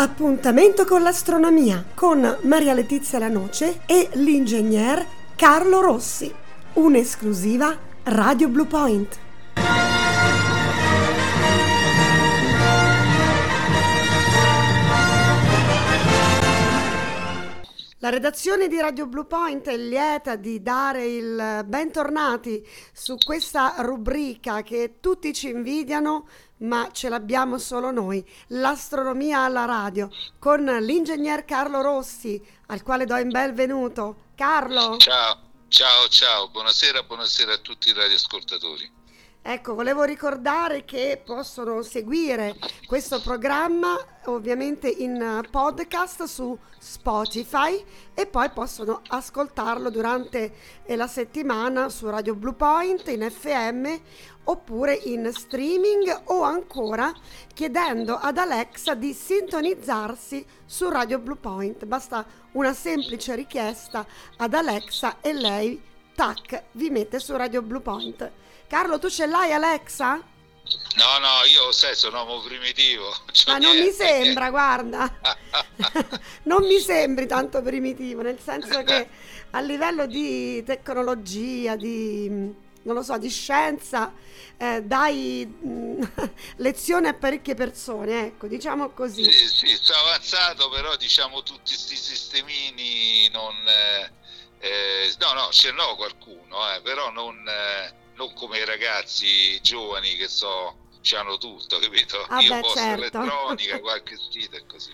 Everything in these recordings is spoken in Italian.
Appuntamento con l'astronomia con Maria Letizia Lanoce e l'ingegner Carlo Rossi. Un'esclusiva Radio Blue Point. La redazione di Radio Blue Point è lieta di dare il bentornati su questa rubrica che tutti ci invidiano, ma ce l'abbiamo solo noi, l'astronomia alla radio, con l'ingegner Carlo Rossi, al quale do il benvenuto. Carlo. Ciao, ciao, ciao, buonasera, buonasera a tutti i radioascoltatori. Ecco, volevo ricordare che possono seguire questo programma ovviamente in podcast su Spotify e poi possono ascoltarlo durante la settimana su Radio Blue Point in FM oppure in streaming o ancora chiedendo ad Alexa di sintonizzarsi su Radio Blue Point. Basta una semplice richiesta ad Alexa e lei, tac, vi mette su Radio Blue Point. Carlo, tu ce l'hai Alexa? No, no, io sai, sono uomo primitivo. Cioè Ma non niente. mi sembra, guarda. non mi sembri tanto primitivo, nel senso che a livello di tecnologia, di non lo so, di scienza, eh, dai mh, lezioni a parecchie persone, ecco, diciamo così. Sì, sì, sto avanzato, però diciamo tutti questi sistemini non... Eh, eh, no, no, ce n'ho qualcuno, eh, però non eh, non come i ragazzi giovani che so, hanno tutto, capito? Ah Io beh, posso certo. elettronica, qualche sito e così.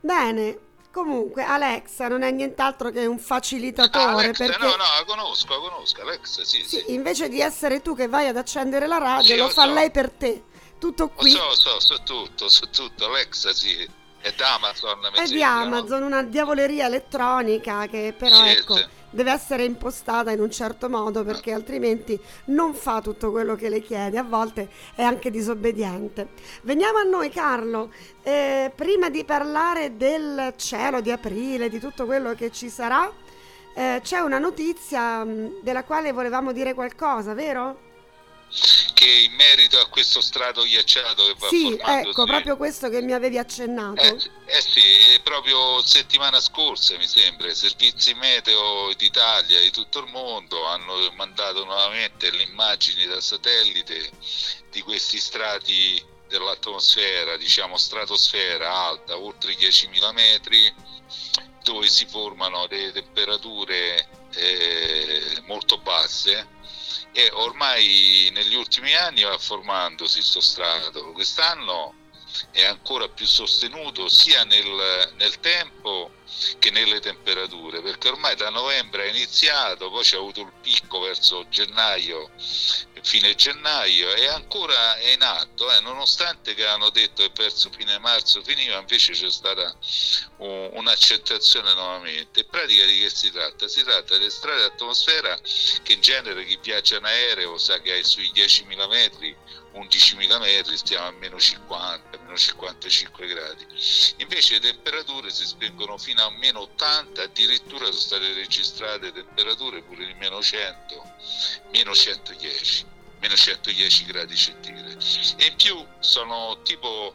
Bene, comunque Alexa non è nient'altro che un facilitatore. Alexa, perché... no, no, la conosco, la conosco, Alexa, sì, sì, sì. Invece di essere tu che vai ad accendere la radio, Sì, lo lo fa so. lei per te. Tutto qui. So, so, so tutto, so tutto, Alexa, sì. È da Amazon, mi È di no? Amazon, una diavoleria elettronica che però Sì, ecco, sì. Deve essere impostata in un certo modo perché altrimenti non fa tutto quello che le chiedi, a volte è anche disobbediente. Veniamo a noi Carlo, Eh, prima di parlare del cielo di aprile, di tutto quello che ci sarà, eh, c'è una notizia della quale volevamo dire qualcosa, vero? Che in merito a questo strato ghiacciato che va Sì, ecco, proprio questo che mi avevi accennato. Eh, eh sì, è proprio settimana scorsa mi sembra, i servizi meteo d'Italia e di tutto il mondo hanno mandato nuovamente le immagini da satellite di questi strati dell'atmosfera, diciamo stratosfera alta, oltre i 10.000 metri, dove si formano delle temperature eh, molto basse e ormai negli ultimi anni va formandosi questo strato. Quest'anno è ancora più sostenuto sia nel, nel tempo che nelle temperature, perché ormai da novembre è iniziato, poi c'è avuto il picco verso gennaio, fine gennaio, e ancora è in atto, eh, nonostante che hanno detto che verso fine marzo finiva, invece c'è stata un- un'accettazione nuovamente. In pratica di che si tratta? Si tratta delle strade d'atmosfera che in genere chi viaggia in aereo sa che è sui 10.000 metri 11.000 metri stiamo a meno 50, meno 55 gradi. Invece le temperature si spingono fino a meno 80, addirittura sono state registrate temperature pure di meno 100, meno 110, meno 110 gradi centigradi. E in più sono tipo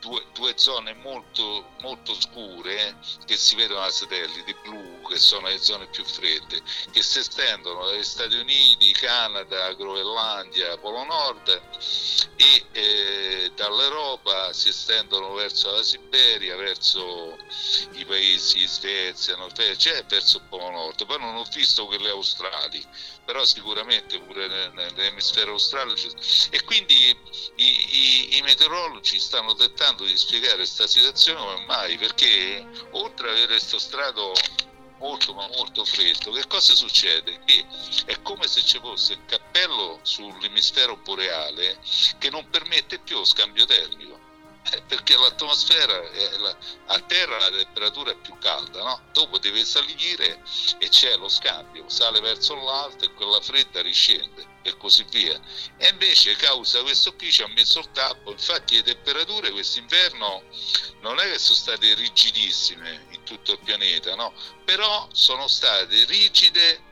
due, due zone molto, molto scure che si vedono da satelliti blu, che sono le zone più fredde, che si estendono dagli Stati Uniti, Canada, Groenlandia, Polo Nord e eh, dall'Europa si estendono verso la Siberia, verso i paesi Svezia, Norvegia, cioè verso il Polo Nord. Poi non ho visto quelle australi, però sicuramente pure nel- nell'emisfero australe e quindi i, i- i meteorologi stanno tentando di spiegare questa situazione come mai, perché oltre ad avere questo strato molto ma molto freddo, che cosa succede? Che è come se ci fosse il cappello sull'emisfero boreale che non permette più lo scambio termico. Eh, perché l'atmosfera a terra la temperatura è più calda, no? dopo deve salire e c'è lo scambio, sale verso l'alto e quella fredda riscende e così via. E invece causa questo qui ci ha messo il tappo, infatti le temperature quest'inverno non è che sono state rigidissime in tutto il pianeta, no? però sono state rigide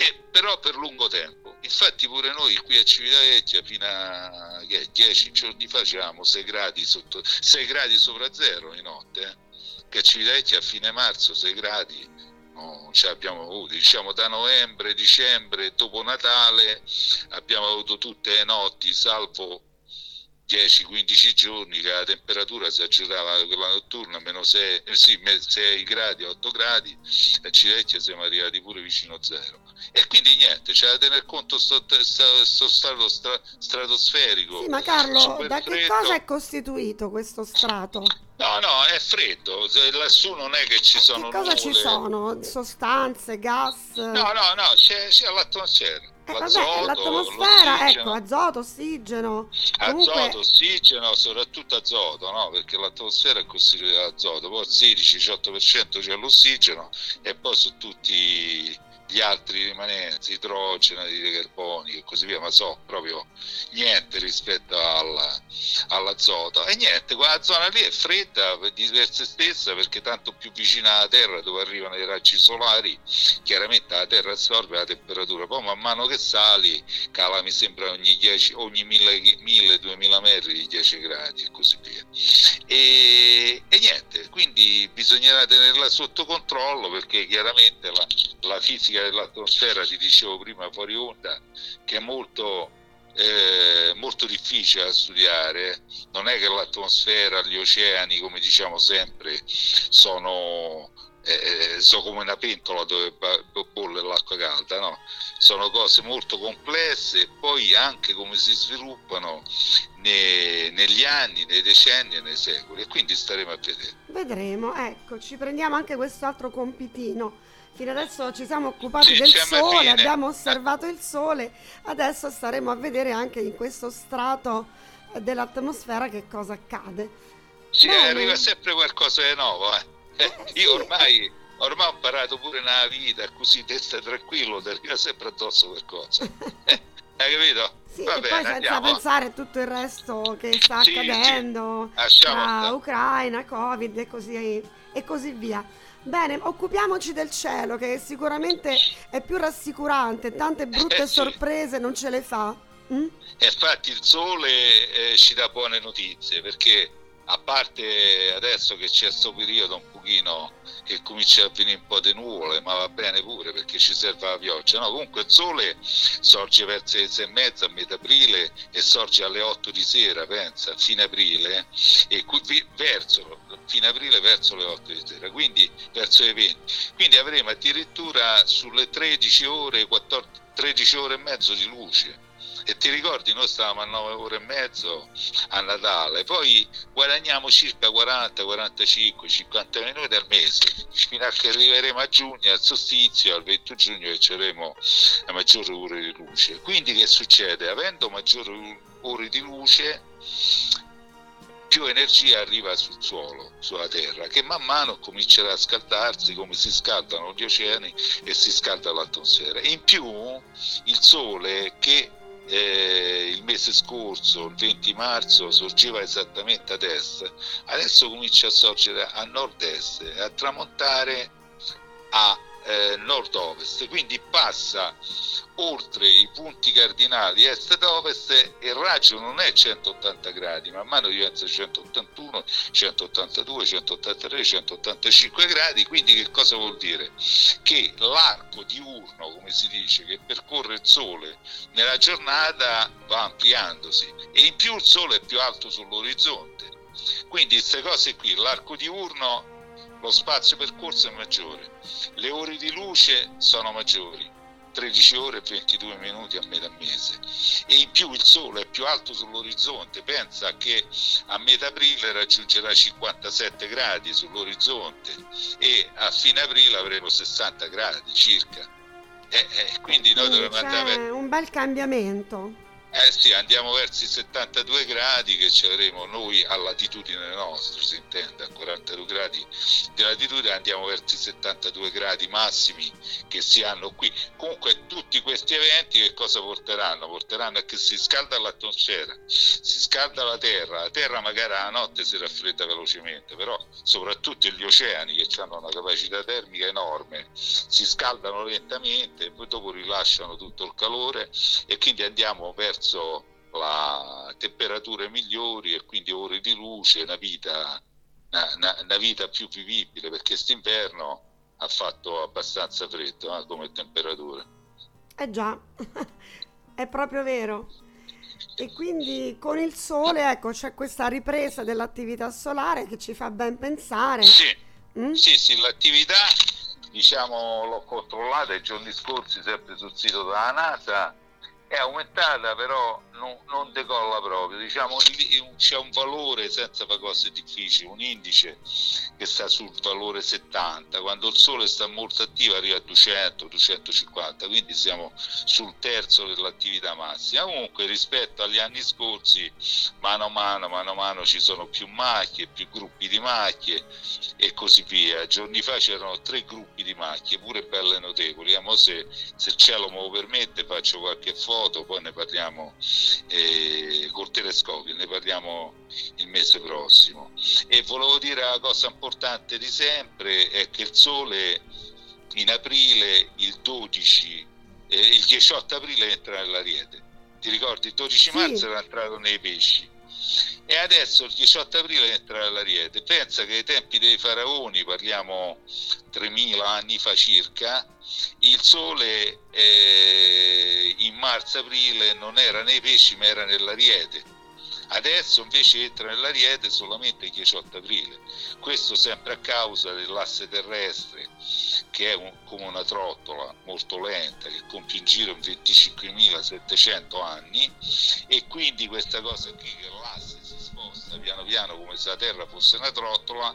e però per lungo tempo. Infatti pure noi qui a Civitavecchia fino a 10 giorni fa facevamo 6 gradi, sotto, 6 gradi sopra zero di notte, eh? che a Civitavecchia a fine marzo 6 gradi non ce l'abbiamo avuti, diciamo da novembre, dicembre, dopo Natale abbiamo avuto tutte le notti, salvo 10-15 giorni che la temperatura si aggiornava quella notturna meno 6, eh sì, 6 gradi, 8 gradi, a Civecchia siamo arrivati pure vicino a zero. E quindi niente, c'è da tener conto sto, sto, sto stato stra, stratosferico. Sì, ma Carlo, da che freddo. cosa è costituito questo strato? No, no, è freddo, lassù non è che ci sono... Che cosa nuvole. ci sono? Sostanze, gas? No, no, no, c'è, c'è l'atmosfera. Vabbè, l'atmosfera, ecco, azoto, ossigeno. Comunque... Azoto, ossigeno, soprattutto azoto, no? Perché l'atmosfera è costituita da azoto, poi il 16-18% c'è l'ossigeno e poi su tutti gli altri rimanenti, idrogeno, di carboni e così via, ma so proprio niente rispetto alla, all'azoto. E niente, quella zona lì è fredda di per se stessa perché tanto più vicina alla Terra dove arrivano i raggi solari, chiaramente la Terra assorbe la temperatura, poi man mano che sali cala mi sembra ogni, 10, ogni 1000-2000 metri di 10 gradi e così via. E, e, niente, quindi bisognerà tenerla sotto controllo perché chiaramente la, la fisica fisica dell'atmosfera, ti dicevo prima fuori onda, che è molto, eh, molto difficile da studiare. Non è che l'atmosfera, gli oceani, come diciamo sempre, sono, eh, sono come una pentola dove bolle l'acqua calda, no? Sono cose molto complesse e poi anche come si sviluppano ne, negli anni, nei decenni e nei secoli. E quindi staremo a vedere. Vedremo, ecco, ci prendiamo anche quest'altro compitino Fino adesso ci siamo occupati sì, del sole, fine. abbiamo osservato il sole, adesso staremo a vedere anche in questo strato dell'atmosfera che cosa accade. Sì, Bene. arriva sempre qualcosa di nuovo. Eh. Eh, io ormai, ormai, ho imparato pure nella vita, così testa tranquillo, ti arriva sempre addosso qualcosa. Eh, hai capito? Sì, Va e bene, poi senza andiamo. pensare a tutto il resto che sta sì, accadendo sì. tra Ucraina, Covid e così, e così via. Bene, occupiamoci del cielo che sicuramente è più rassicurante, tante brutte eh, sì. sorprese non ce le fa. Mm? Infatti il sole eh, ci dà buone notizie perché a parte adesso che c'è questo periodo un pochino che comincia a venire un po' di nuvole, ma va bene pure perché ci serve la pioggia. No, comunque il sole sorge verso le sei e mezza a metà aprile e sorge alle 8 di sera, pensa, fine aprile, e qui, verso, fine aprile verso le 8 di sera, quindi verso le 20. Quindi avremo addirittura sulle 13 ore, 14, 13 ore e mezzo di luce e ti ricordi noi stavamo a 9 ore e mezzo a Natale, poi guadagniamo circa 40, 45, 50 minuti al mese, fino a che arriveremo a giugno, al solstizio, al 20 giugno che avremo la maggiore ore di luce. Quindi che succede? Avendo maggiori ore di luce più energia arriva sul suolo, sulla terra, che man mano comincerà a scaldarsi come si scaldano gli oceani e si scalda l'atmosfera. In più il sole che eh, il mese scorso, il 20 marzo, sorgeva esattamente ad est, adesso comincia a sorgere a nord-est e a tramontare a eh, nord-ovest, quindi passa oltre i punti cardinali est ed ovest e il raggio non è 180 gradi, man mano diventa 181, 182, 183, 185 gradi, quindi che cosa vuol dire? Che l'arco diurno, come si dice, che percorre il Sole nella giornata va ampliandosi e in più il Sole è più alto sull'orizzonte. Quindi queste cose qui, l'arco diurno lo spazio percorso è maggiore, le ore di luce sono maggiori, 13 ore e 22 minuti a metà mese. E in più il sole è più alto sull'orizzonte, pensa che a metà aprile raggiungerà 57 gradi sull'orizzonte e a fine aprile avremo 60 gradi circa. E, e quindi noi dovremmo andare... un bel cambiamento. Eh sì, andiamo verso i 72 gradi che ci avremo noi a latitudine nostra, si intende, a 42 gradi di latitudine andiamo verso i 72 gradi massimi che si hanno qui. Comunque tutti questi eventi che cosa porteranno? Porteranno a che si scalda l'atmosfera, si scalda la terra, la terra magari la notte si raffredda velocemente, però soprattutto gli oceani che hanno una capacità termica enorme, si scaldano lentamente e poi dopo rilasciano tutto il calore e quindi andiamo verso verso la temperature migliori e quindi ore di luce, una vita, una, una, una vita più vivibile, perché quest'inverno ha fatto abbastanza freddo eh, come temperatura. Eh già, è proprio vero. E quindi con il sole, ecco, c'è questa ripresa dell'attività solare che ci fa ben pensare. Sì, mm? sì, sì, l'attività, diciamo, l'ho controllata i giorni scorsi sempre sul sito della NASA è aumentata però non, non decolla proprio, diciamo c'è un valore senza fare cose difficili, un indice che sta sul valore 70, quando il sole sta molto attivo arriva a 200, 250, quindi siamo sul terzo dell'attività massima. Comunque rispetto agli anni scorsi, mano a mano, mano a mano ci sono più macchie, più gruppi di macchie e così via. Giorni fa c'erano tre gruppi di macchie, pure belle notevoli. Se, se il cielo me lo permette faccio qualche foto, poi ne parliamo eh, col telescopio, ne parliamo il mese prossimo. E volevo dire la cosa importante di sempre è che il Sole in aprile, il 12, eh, il 18 aprile entra nell'Ariete. Ti ricordi? Il 12 sì. marzo era entrato nei pesci e adesso il 18 aprile entra nell'Ariete. Pensa che ai tempi dei faraoni, parliamo 3000 anni fa circa, il sole eh, in marzo-aprile non era nei pesci ma era nell'Ariete. Adesso invece entra nell'Ariete solamente il 18 aprile. Questo sempre a causa dell'asse terrestre che è un, come una trottola molto lenta che compie in giro in 25.700 anni e quindi questa cosa qui che l'asse piano piano come se la Terra fosse una trottola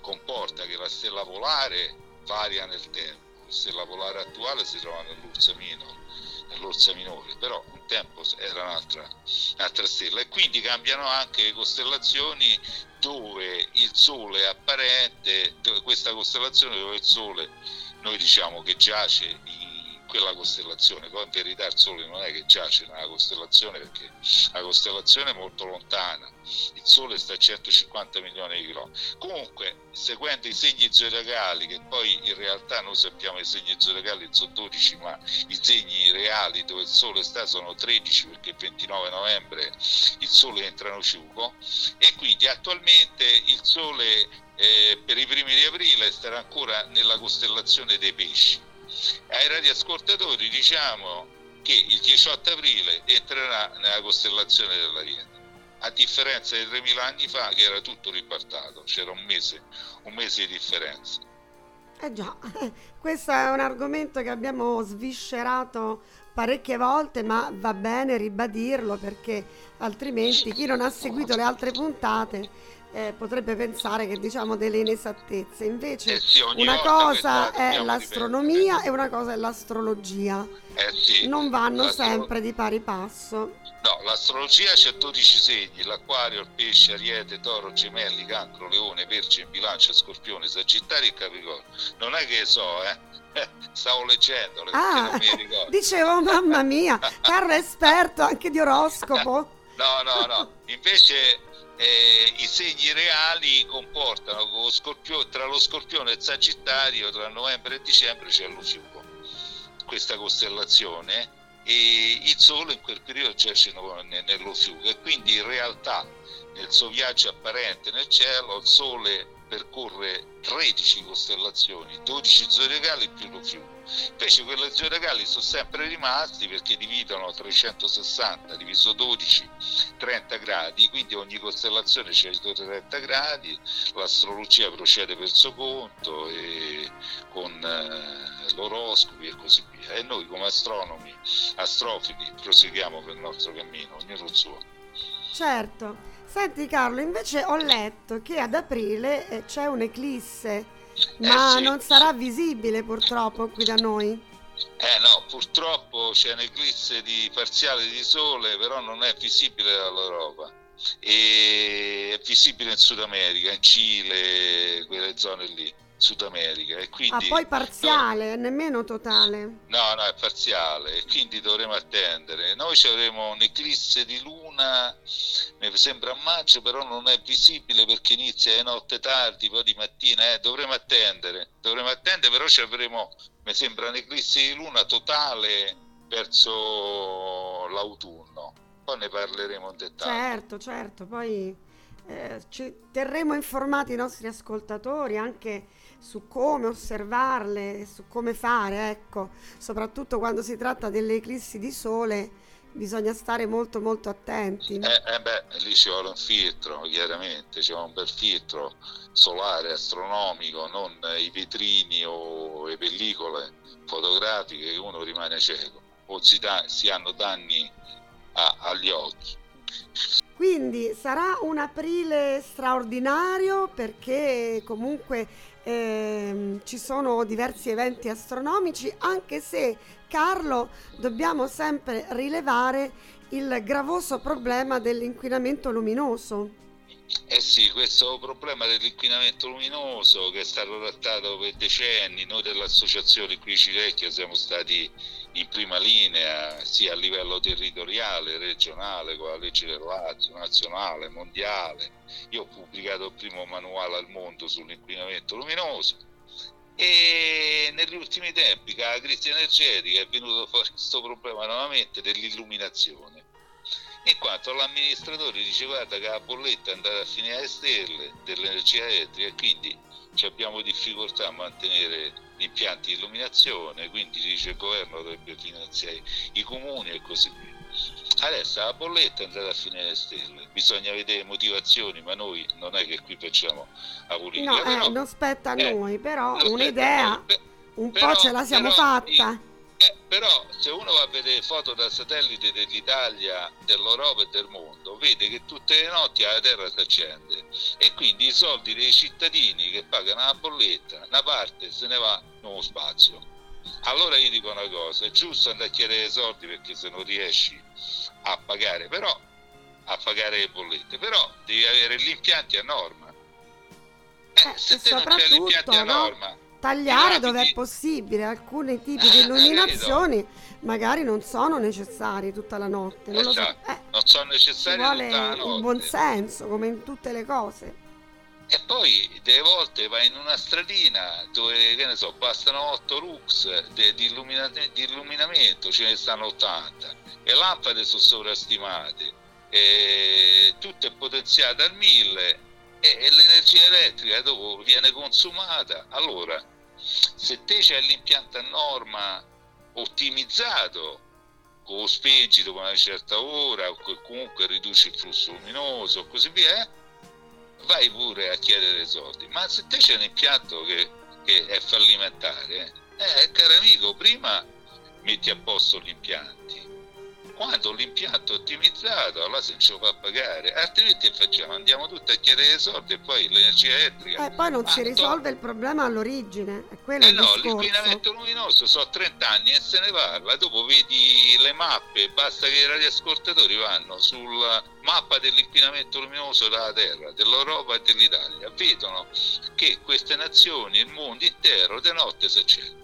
comporta che la stella polare varia nel tempo. Stella polare attuale si trova nell'Ursa Minore, nell'Ursa Minore, però un tempo era un'altra, un'altra stella. E quindi cambiano anche le costellazioni dove il Sole è apparente, questa costellazione dove il Sole noi diciamo che giace in quella costellazione, poi in verità il Sole non è che giace nella costellazione perché la costellazione è molto lontana, il Sole sta a 150 milioni di chilometri. Comunque, seguendo i segni zodiacali, che poi in realtà noi sappiamo che i segni zodiacali sono 12, ma i segni reali dove il Sole sta sono 13 perché il 29 novembre il Sole entra in Ociuco e quindi attualmente il Sole eh, per i primi di aprile starà ancora nella costellazione dei pesci ai radioascoltatori diciamo che il 18 aprile entrerà nella costellazione dell'Ariete a differenza di 3000 anni fa che era tutto ripartato, c'era un mese, un mese di differenza. Eh già, questo è un argomento che abbiamo sviscerato parecchie volte, ma va bene ribadirlo perché altrimenti chi non ha seguito le altre puntate eh, potrebbe pensare che diciamo delle inesattezze. Invece eh una cosa è l'astronomia e una cosa è l'astrologia. Eh sì, non vanno sempre di pari passo. No, l'astrologia c'è 12 segni, l'acquario, il pesce, ariete, toro, gemelli, cancro, leone, vergine, bilancia, scorpione, sagittario e capricorno. Non è che so, eh. Stavo leggendo, ah, dicevo, mamma mia, Carlo è esperto anche di oroscopo. no, no, no, invece eh, i segni reali comportano lo scorpio, tra lo scorpione e il sagittario tra novembre e dicembre c'è lo fiuco questa costellazione e il sole in quel periodo giace nello fiuco e quindi in realtà nel suo viaggio apparente nel cielo il sole percorre 13 costellazioni 12 zodiacali più lo fiuco Invece quelle zodiacali sono sempre rimasti perché dividono 360 diviso 12, 30 gradi, quindi ogni costellazione c'è 30 gradi, l'astrologia procede per suo conto con eh, l'oroscopi e così via. E noi come astronomi, astrofili, proseguiamo per il nostro cammino, ognuno il suo. Certo. Senti Carlo, invece ho letto che ad aprile eh, c'è un'eclisse ma eh sì. non sarà visibile purtroppo qui da noi. Eh no, purtroppo c'è un'eclisse di parziale di sole, però non è visibile dall'Europa. E è visibile in Sud America, in Cile, quelle zone lì. Sud America. E quindi, ah, poi parziale, no, nemmeno totale. No, no, è parziale e quindi dovremo attendere. Noi ci avremo un'eclisse di luna, mi sembra a maggio, però non è visibile perché inizia di notte tardi, poi di mattina, eh, dovremo attendere. Dovremo attendere, però ci avremo, mi sembra, un'eclisse di luna totale verso l'autunno. Poi ne parleremo in dettaglio. Certo, certo, poi eh, ci terremo informati i nostri ascoltatori anche su come osservarle, su come fare, ecco, soprattutto quando si tratta delle eclissi di sole bisogna stare molto molto attenti. Eh, eh beh, lì ci vuole un filtro, chiaramente, ci vuole un bel filtro solare, astronomico, non i vetrini o le pellicole fotografiche che uno rimane cieco o si, da, si hanno danni a, agli occhi. Quindi sarà un aprile straordinario perché comunque eh, ci sono diversi eventi astronomici, anche se Carlo dobbiamo sempre rilevare il gravoso problema dell'inquinamento luminoso. Eh sì, questo problema dell'inquinamento luminoso che è stato trattato per decenni, noi dell'associazione qui Cirecchia siamo stati in prima linea sia a livello territoriale, regionale, con la legge del Lazio, nazionale, mondiale. Io ho pubblicato il primo manuale al mondo sull'inquinamento luminoso e negli ultimi tempi con la crisi energetica è venuto fuori questo problema nuovamente dell'illuminazione in quanto l'amministratore dice guarda che la bolletta è andata a finire alle stelle dell'energia elettrica e quindi abbiamo difficoltà a mantenere gli impianti di illuminazione, quindi dice il governo dovrebbe finanziare i comuni e così via. Adesso la bolletta è andata a finire alle stelle, bisogna vedere motivazioni, ma noi non è che qui facciamo la politica. No, però, eh, non spetta a eh, noi, però un'idea noi, un però, po' ce la siamo fatta. Eh, però se uno va a vedere foto da satellite dell'Italia, dell'Europa e del mondo, vede che tutte le notti la Terra si accende e quindi i soldi dei cittadini che pagano la bolletta, una parte se ne va nello spazio. Allora io dico una cosa, è giusto andare a chiedere soldi perché se non riesci a pagare, però a pagare le bollette, però devi avere gli impianti a norma. Eh, eh, se te non c'è gli impianti a norma, tagliare dove è possibile. Alcuni tipi di eh, illuminazioni magari non sono necessari tutta la notte non, esatto. so. eh, non sono necessari vuole il buon senso come in tutte le cose. E poi delle volte vai in una stradina dove che ne so bastano 8 lux di, di, illumina- di illuminamento ce ne stanno 80 le lampade sono sovrastimate e tutto è potenziato al 1000 e, l'energia elettrica dopo viene consumata. Allora se te c'è l'impianto a norma ottimizzato o speggi dopo una certa ora o comunque riduci il flusso luminoso o così via vai pure a chiedere soldi ma se te c'è un impianto che, che è fallimentare eh, caro amico prima metti a posto gli impianti quando l'impianto è ottimizzato allora se ce lo fa pagare. Altrimenti facciamo andiamo tutti a chiedere soldi e poi l'energia elettrica. E eh, poi non si risolve il problema all'origine è quello eh no l'inquinamento luminoso sono 30 anni e se ne parla dopo vedi le mappe basta che i radioascoltatori vanno sulla mappa dell'inquinamento luminoso della terra dell'Europa e dell'Italia vedono che queste nazioni il mondo intero di notte si accende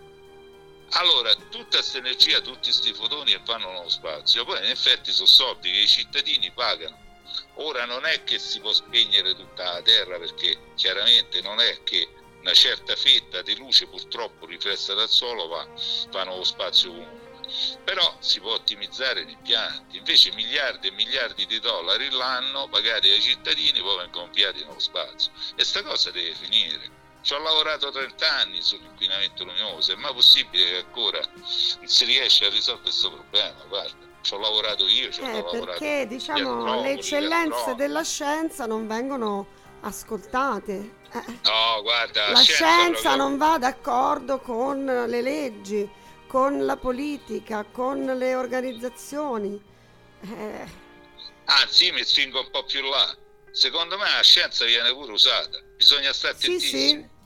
allora, tutta questa energia, tutti questi fotoni che vanno nello spazio, poi in effetti sono soldi che i cittadini pagano. Ora non è che si può spegnere tutta la Terra perché chiaramente non è che una certa fetta di luce purtroppo riflessa dal suolo va, va nello spazio comunque. Però si può ottimizzare gli impianti, invece miliardi e miliardi di dollari l'anno pagati ai cittadini poi vengono inviati nello spazio e sta cosa deve finire. Ci ho lavorato 30 anni sull'inquinamento luminoso, è mai possibile che ancora non si riesce a risolvere questo problema? Guarda, ci ho lavorato io, ci ho eh, lavorato perché diciamo le eccellenze della scienza non vengono ascoltate. Eh. No, guarda, la scienza, non va d'accordo con le leggi, con la politica, con le organizzazioni. Eh. Anzi, mi spingo un po' più là. Secondo me la scienza viene pure usata, bisogna stare attentissimi. Sì, sì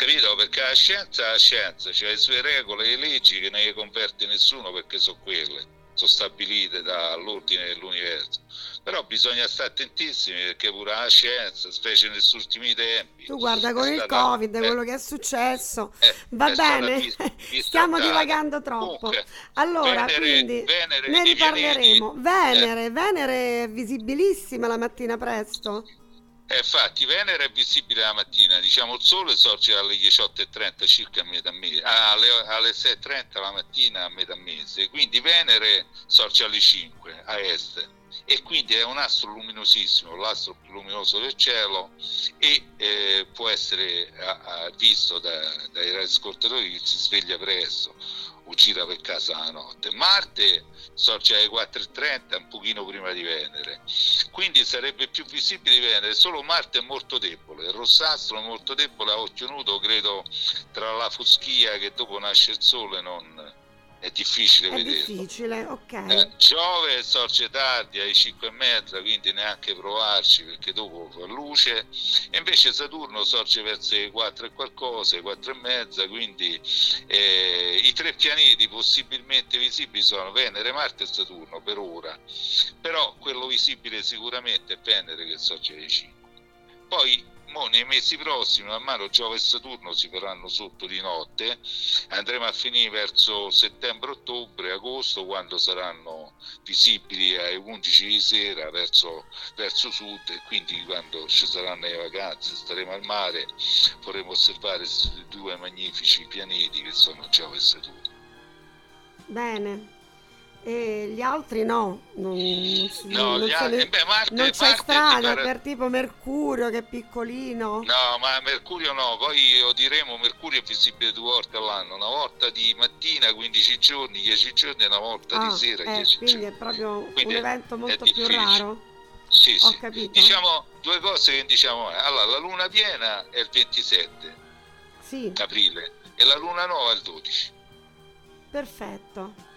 capito? Perché la scienza è la scienza, cioè le sue regole e leggi che non le converte nessuno perché sono quelle sono stabilite dall'ordine dell'universo. Però bisogna stare attentissimi perché pure la scienza, specie negli ultimi tempi. Tu guarda con il Covid, eh, quello che è successo. Eh, Va bene, stiamo divagando troppo. Comunque, allora, Venere, quindi Venere ne riparleremo. Venere, eh. Venere è visibilissima la mattina presto. Eh, infatti Venere è visibile la mattina, diciamo il sole sorge alle 18.30 circa a metà mese, alle, alle 6.30 la mattina a metà mese, quindi Venere sorge alle 5 a est. E quindi è un astro luminosissimo, l'astro più luminoso del cielo e eh, può essere a, a, visto da, dai radioascoltatori che si sveglia presto gira per casa la notte. Marte sorge alle 4.30, un pochino prima di Venere, quindi sarebbe più visibile di Venere, solo Marte è molto debole, il rossastro è molto debole a occhio nudo, credo tra la foschia che dopo nasce il Sole non, è difficile è vederlo. difficile, ok. Eh, Giove sorge tardi alle 5 e mezza, quindi neanche provarci perché dopo fa luce. E invece Saturno sorge verso le 4 e qualcosa, 4 e mezza, quindi eh, i tre pianeti possibilmente visibili sono Venere, Marte e Saturno per ora. Però quello visibile sicuramente è Venere che sorge alle 5. Poi Mo nei mesi prossimi, man mano Giove e Saturno si faranno sotto di notte, andremo a finire verso settembre-ottobre, agosto, quando saranno visibili alle 11 di sera verso, verso sud e quindi quando ci saranno le vacanze, staremo al mare, potremo osservare due magnifici pianeti che sono Giove e Saturno. Bene, e gli altri no, non, non, no, non, beh, Marte, non c'è Marte strada per... per tipo Mercurio che è piccolino. No, ma Mercurio no, poi lo diremo, Mercurio è visibile due volte all'anno, una volta di mattina 15 giorni, 10 giorni e una volta ah, di sera eh, 10 quindi giorni. è proprio quindi un evento molto più raro. Sì, Ho sì. Capito. Diciamo due cose che diciamo, allora la luna piena è il 27 sì. aprile e la luna nuova è il 12. Perfetto.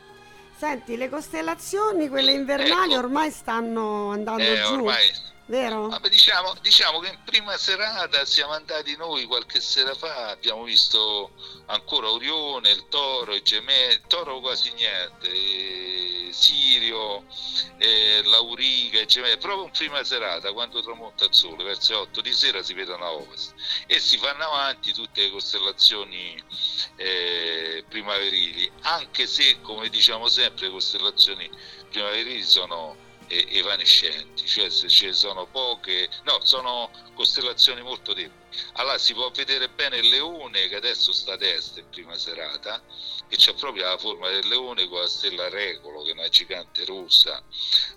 Senti, le costellazioni, quelle invernali, ecco. ormai stanno andando eh, giù. Ormai... Vero? Vabbè, diciamo, diciamo, che in prima serata siamo andati noi qualche sera fa, abbiamo visto ancora Orione, il Toro, i Gemelli, il Toro quasi niente, eh, Sirio, eh, Lauriga, i Gemelli, proprio in prima serata quando tramonta il sole, verso le 8 di sera si vedono a ovest e si fanno avanti tutte le costellazioni eh, primaverili, anche se come diciamo sempre le costellazioni primaverili sono eh, evanescenti, cioè se ce sono poche, no, sono costellazioni molto deboli. Allora si può vedere bene il leone che adesso sta a destra in prima serata, che c'è proprio la forma del leone con la stella Regolo, che è una gigante rossa,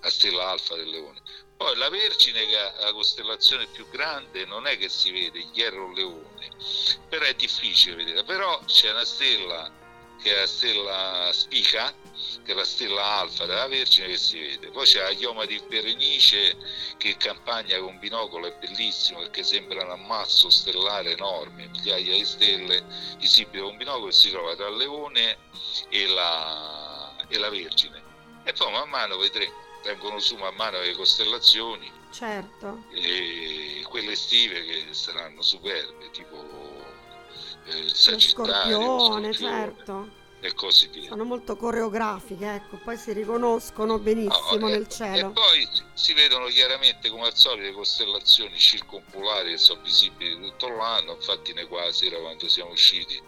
la stella alfa del leone. Poi la Vergine, che è la costellazione più grande, non è che si vede, il Hierro Leone, però è difficile vedere. Però c'è una stella che è la stella Spica, che è la stella alfa della Vergine che si vede. Poi c'è la chioma di Berenice che campagna con binocolo, è bellissimo perché sembra un ammasso stellare enorme, migliaia di stelle visibili con binocolo e si trova tra il Leone e la, e la Vergine. E poi man mano vedremo vengono su man mano le costellazioni. Certo. E quelle estive che saranno superbe, tipo eh, il Sagittario, scorpione, certo. E così via. Sono molto coreografiche, ecco, poi si riconoscono benissimo no, nel e, cielo. E poi si vedono chiaramente come al solito le costellazioni circompolari che sono visibili tutto l'anno, infatti ne qua sera quando siamo usciti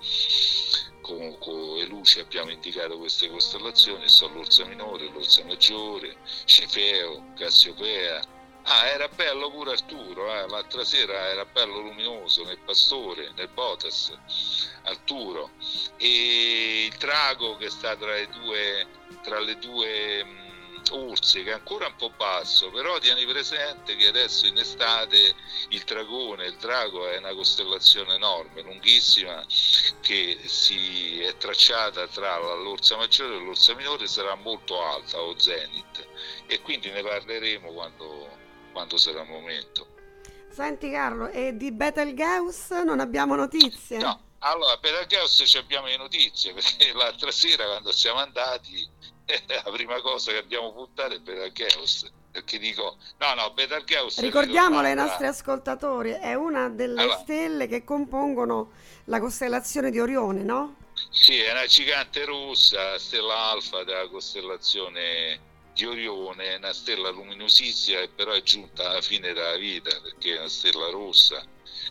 con, con Eluce abbiamo indicato queste costellazioni, sono l'Orsa Minore, l'Orsa Maggiore, Cefeo, Cassiopea. Ah, era bello pure Arturo, eh? l'altra sera era bello luminoso nel Pastore, nel Botas, Arturo. E il Drago che sta tra le due, tra le due Ursi che è ancora un po' basso, però tieni presente che adesso in estate il dragone, il drago è una costellazione enorme, lunghissima, che si è tracciata tra l'orsa maggiore e l'orsa minore, sarà molto alta o zenith e quindi ne parleremo quando, quando sarà il momento. Senti Carlo, e di Betelgeuse non abbiamo notizie? No, allora Betelgeuse abbiamo le notizie perché l'altra sera quando siamo andati la prima cosa che abbiamo puntato è Chaos perché dico no no Betelgeuse ricordiamolo ai nostri ascoltatori è una delle allora, stelle che compongono la costellazione di Orione no? sì è una gigante rossa stella alfa della costellazione di Orione una stella luminosissima e però è giunta alla fine della vita perché è una stella rossa.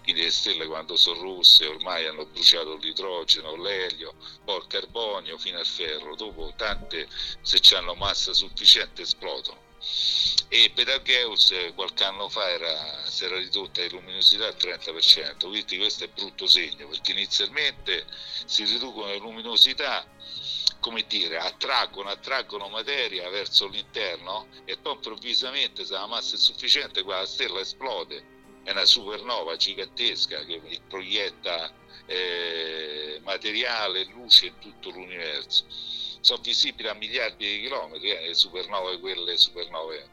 Quindi le stelle quando sono rosse ormai hanno bruciato l'idrogeno, l'elio, poi il carbonio fino al ferro, dopo tante se hanno massa sufficiente esplodono. E Betelgeuse qualche anno fa era, si era ridotta di luminosità al 30%, quindi questo è brutto segno perché inizialmente si riducono le luminosità come dire, attraggono, attraggono materia verso l'interno e poi improvvisamente se la massa è sufficiente quella stella esplode è una supernova gigantesca che proietta eh, materiale, luce in tutto l'universo. Sono visibili a miliardi di chilometri, eh, supernove, quelle supernove.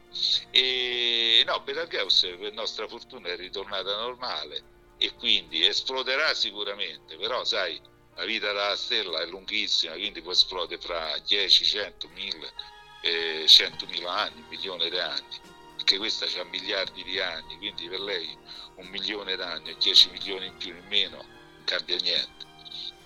E no, Betelgeuse per nostra fortuna è ritornata normale e quindi esploderà sicuramente, però sai, la vita della stella è lunghissima, quindi può esplodere fra 10, 100, 1000, eh, 100.000 anni, un milione di anni perché questa ha miliardi di anni, quindi per lei un milione d'anni e 10 milioni in più in meno non cambia niente.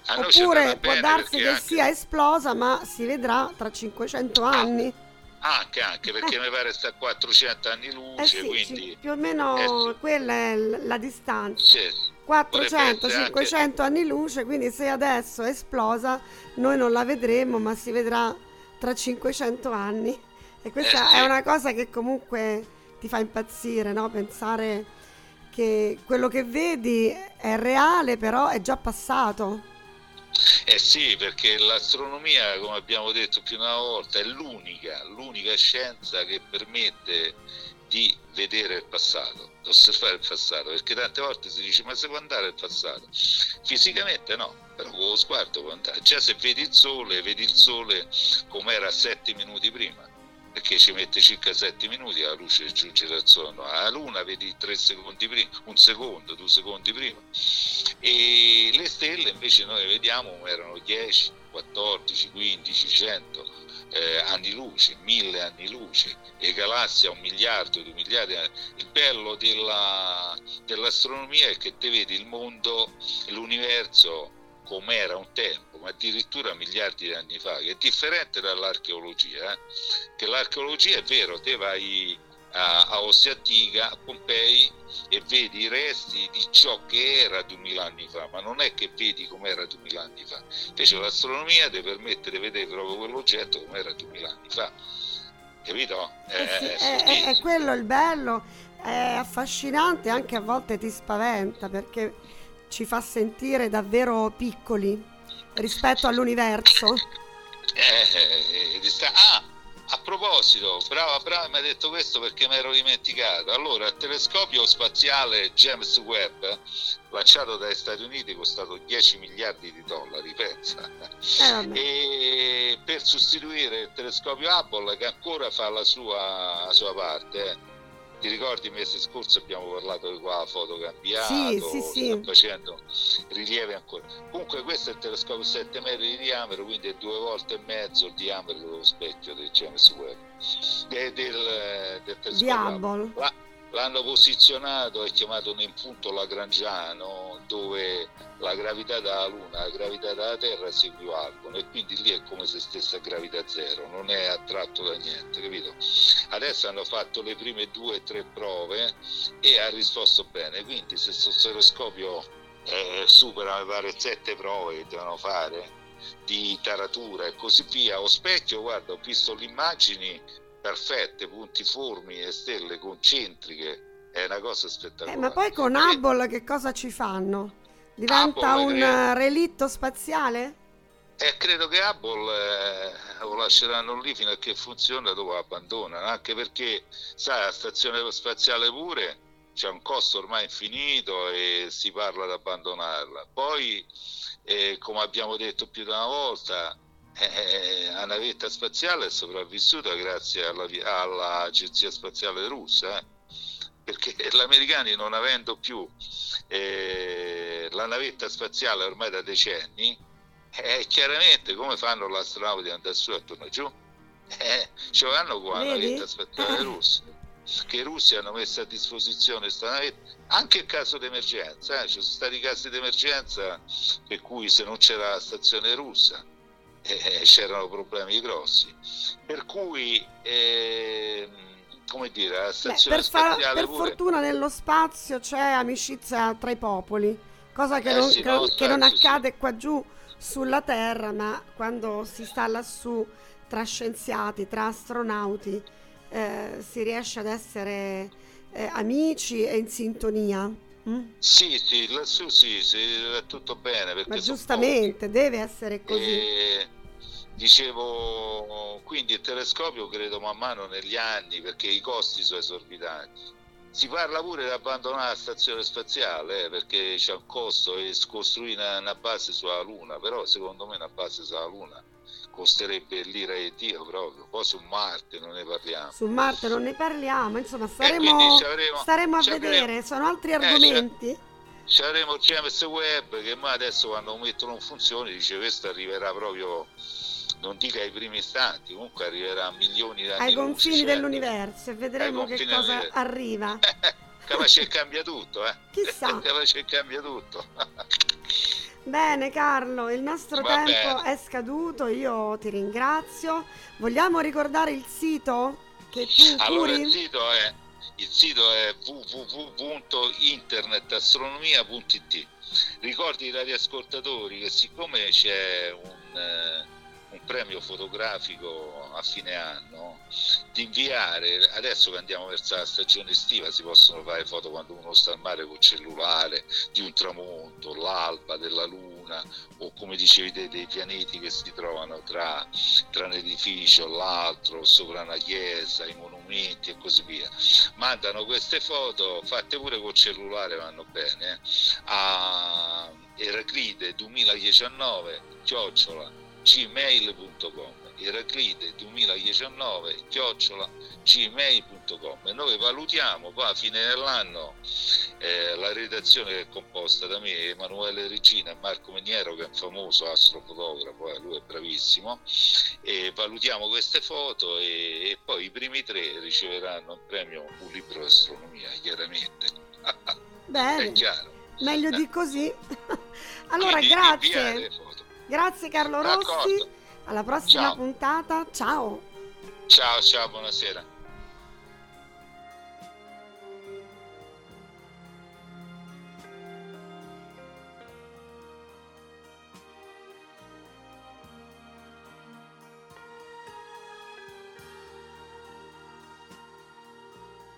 A Oppure può darsi che anche... sia esplosa, ma si vedrà tra 500 ah, anni. Anche, anche perché eh. mi pare sta a 400 anni luce, eh sì, quindi... Più o meno eh sì. quella è la distanza. Sì. 400-500 anche... anni luce, quindi se adesso è esplosa noi non la vedremo, ma si vedrà tra 500 anni. E questa eh, è una cosa che comunque ti fa impazzire, no? Pensare che quello che vedi è reale, però è già passato. Eh sì, perché l'astronomia, come abbiamo detto più una volta, è l'unica, l'unica scienza che permette di vedere il passato, di osservare il passato, perché tante volte si dice ma se può andare il passato? Fisicamente no, però con lo sguardo può andare. Già se vedi il sole, vedi il sole come era sette minuti prima perché ci mette circa 7 minuti la luce di giungere al sole. Alla luna vedi 3 secondi prima, un secondo, due secondi prima. E le stelle invece noi vediamo erano 10, 14, 15, 100 eh, anni luce, 1000 anni luce, e galassie a un miliardo, due miliardi. Il bello della, dell'astronomia è che te vedi il mondo, l'universo come era un tempo, ma addirittura miliardi di anni fa, che è differente dall'archeologia, eh? che l'archeologia è vero, te vai a, a Ossia Antica, a Pompei e vedi i resti di ciò che era duemila anni fa, ma non è che vedi com'era duemila anni fa, invece l'astronomia ti permette di vedere proprio quell'oggetto come era duemila anni fa, capito? Eh, sì, è, è, è quello il bello, è affascinante, anche a volte ti spaventa perché ci fa sentire davvero piccoli rispetto all'universo. Eh, eh, ah, a proposito, brava, brava, mi hai detto questo perché mi ero dimenticato. Allora, il telescopio spaziale James Webb, lanciato dagli Stati Uniti, è costato 10 miliardi di dollari, pensa. Eh, e per sostituire il telescopio Hubble, che ancora fa la sua, la sua parte, ti ricordi il mese scorso abbiamo parlato di qua foto cambiato, sì, sì, facendo rilievi ancora. Comunque questo è il telescopio 7 metri di diametro, quindi è due volte e mezzo il diametro dello specchio del James Webb. Del, del, del telescopio l'hanno posizionato e chiamato nel punto lagrangiano dove la gravità della Luna la gravità della Terra si equivalgono e quindi lì è come se stesse a gravità zero, non è attratto da niente, capito? Adesso hanno fatto le prime due o tre prove e ha risposto bene, quindi se questo telescopio eh, supera, mi pare, sette prove che devono fare di taratura e così via, o specchio, guarda, ho visto le immagini perfette, puntiformi e stelle concentriche, è una cosa spettacolare. Eh, ma poi con Hubble che cosa ci fanno? Diventa Hubble, un relitto spaziale? Eh, credo che Hubble eh, lo lasceranno lì fino a che funziona, dopo abbandonano, anche perché, sai, la stazione spaziale pure c'è un costo ormai infinito e si parla di abbandonarla. Poi, eh, come abbiamo detto più di una volta, eh, la navetta spaziale è sopravvissuta grazie alla, all'agenzia spaziale russa, eh? perché gli americani non avendo più eh, la navetta spaziale ormai da decenni, eh, chiaramente come fanno l'astronauti ad andare su e tornare giù? Eh, ci vanno qua la navetta spaziale russa che i russi hanno messo a disposizione questa navetta anche in caso di emergenza, eh, ci sono stati casi di emergenza per cui se non c'era la stazione russa eh, c'erano problemi grossi. Per cui, eh, come dire, la stazione Beh, per spaziale... Fa, per fortuna nello spazio c'è amicizia tra i popoli, cosa che, eh non, sì, che, che non, accade sì. qua giù sulla Terra, ma quando si sta lassù tra scienziati, tra astronauti, eh, si riesce ad essere eh, amici e in sintonia. Mm? Sì, sì, lassù sì, sì, è tutto bene. Ma giustamente, deve essere così. E, dicevo, quindi il telescopio credo man mano negli anni, perché i costi sono esorbitanti. Si parla pure di abbandonare la stazione spaziale eh, perché c'è un costo e costruire una, una base sulla Luna, però secondo me una base sulla Luna costerebbe l'ira e Dio proprio, poi su Marte non ne parliamo. Su Marte non ne parliamo, insomma staremo, avremo, staremo a vedere, sono altri eh, argomenti. Ci avremo il CMS Web che ma adesso quando mettono in funzione dice questo arriverà proprio non dica ai primi istanti, comunque arriverà a milioni di anni. Ai confini luce, dell'universo e vedremo che cosa arriva. Capace cambia tutto, eh? Chissà. Capace cambia tutto. Bene Carlo, il nostro Va tempo bene. è scaduto, io ti ringrazio. Vogliamo ricordare il sito che tu allora, curi? Il sito è, il sito è www.internetastronomia.it. Ricordi ai radioascoltatori che siccome c'è un... Eh, un premio fotografico a fine anno, di inviare, adesso che andiamo verso la stagione estiva si possono fare foto quando uno sta al mare col cellulare, di un tramonto, l'alba, della luna o come dicevi te, dei pianeti che si trovano tra, tra un edificio e l'altro, sopra una chiesa, i monumenti e così via. Mandano queste foto fatte pure col cellulare, vanno bene, eh, a Eraclide 2019 chiocciola gmail.com Eraclite 2019 chiocciola gmail.com e noi valutiamo poi a fine dell'anno eh, la redazione che è composta da me Emanuele Regina e Marco Meniero che è un famoso astrofotografo eh, lui è bravissimo e valutiamo queste foto e, e poi i primi tre riceveranno un premio un libro di astronomia chiaramente Bene, è chiaro. Meglio di così. Allora Quindi, grazie Grazie Carlo Rossi. Alla prossima ciao. puntata. Ciao. Ciao, ciao, buonasera.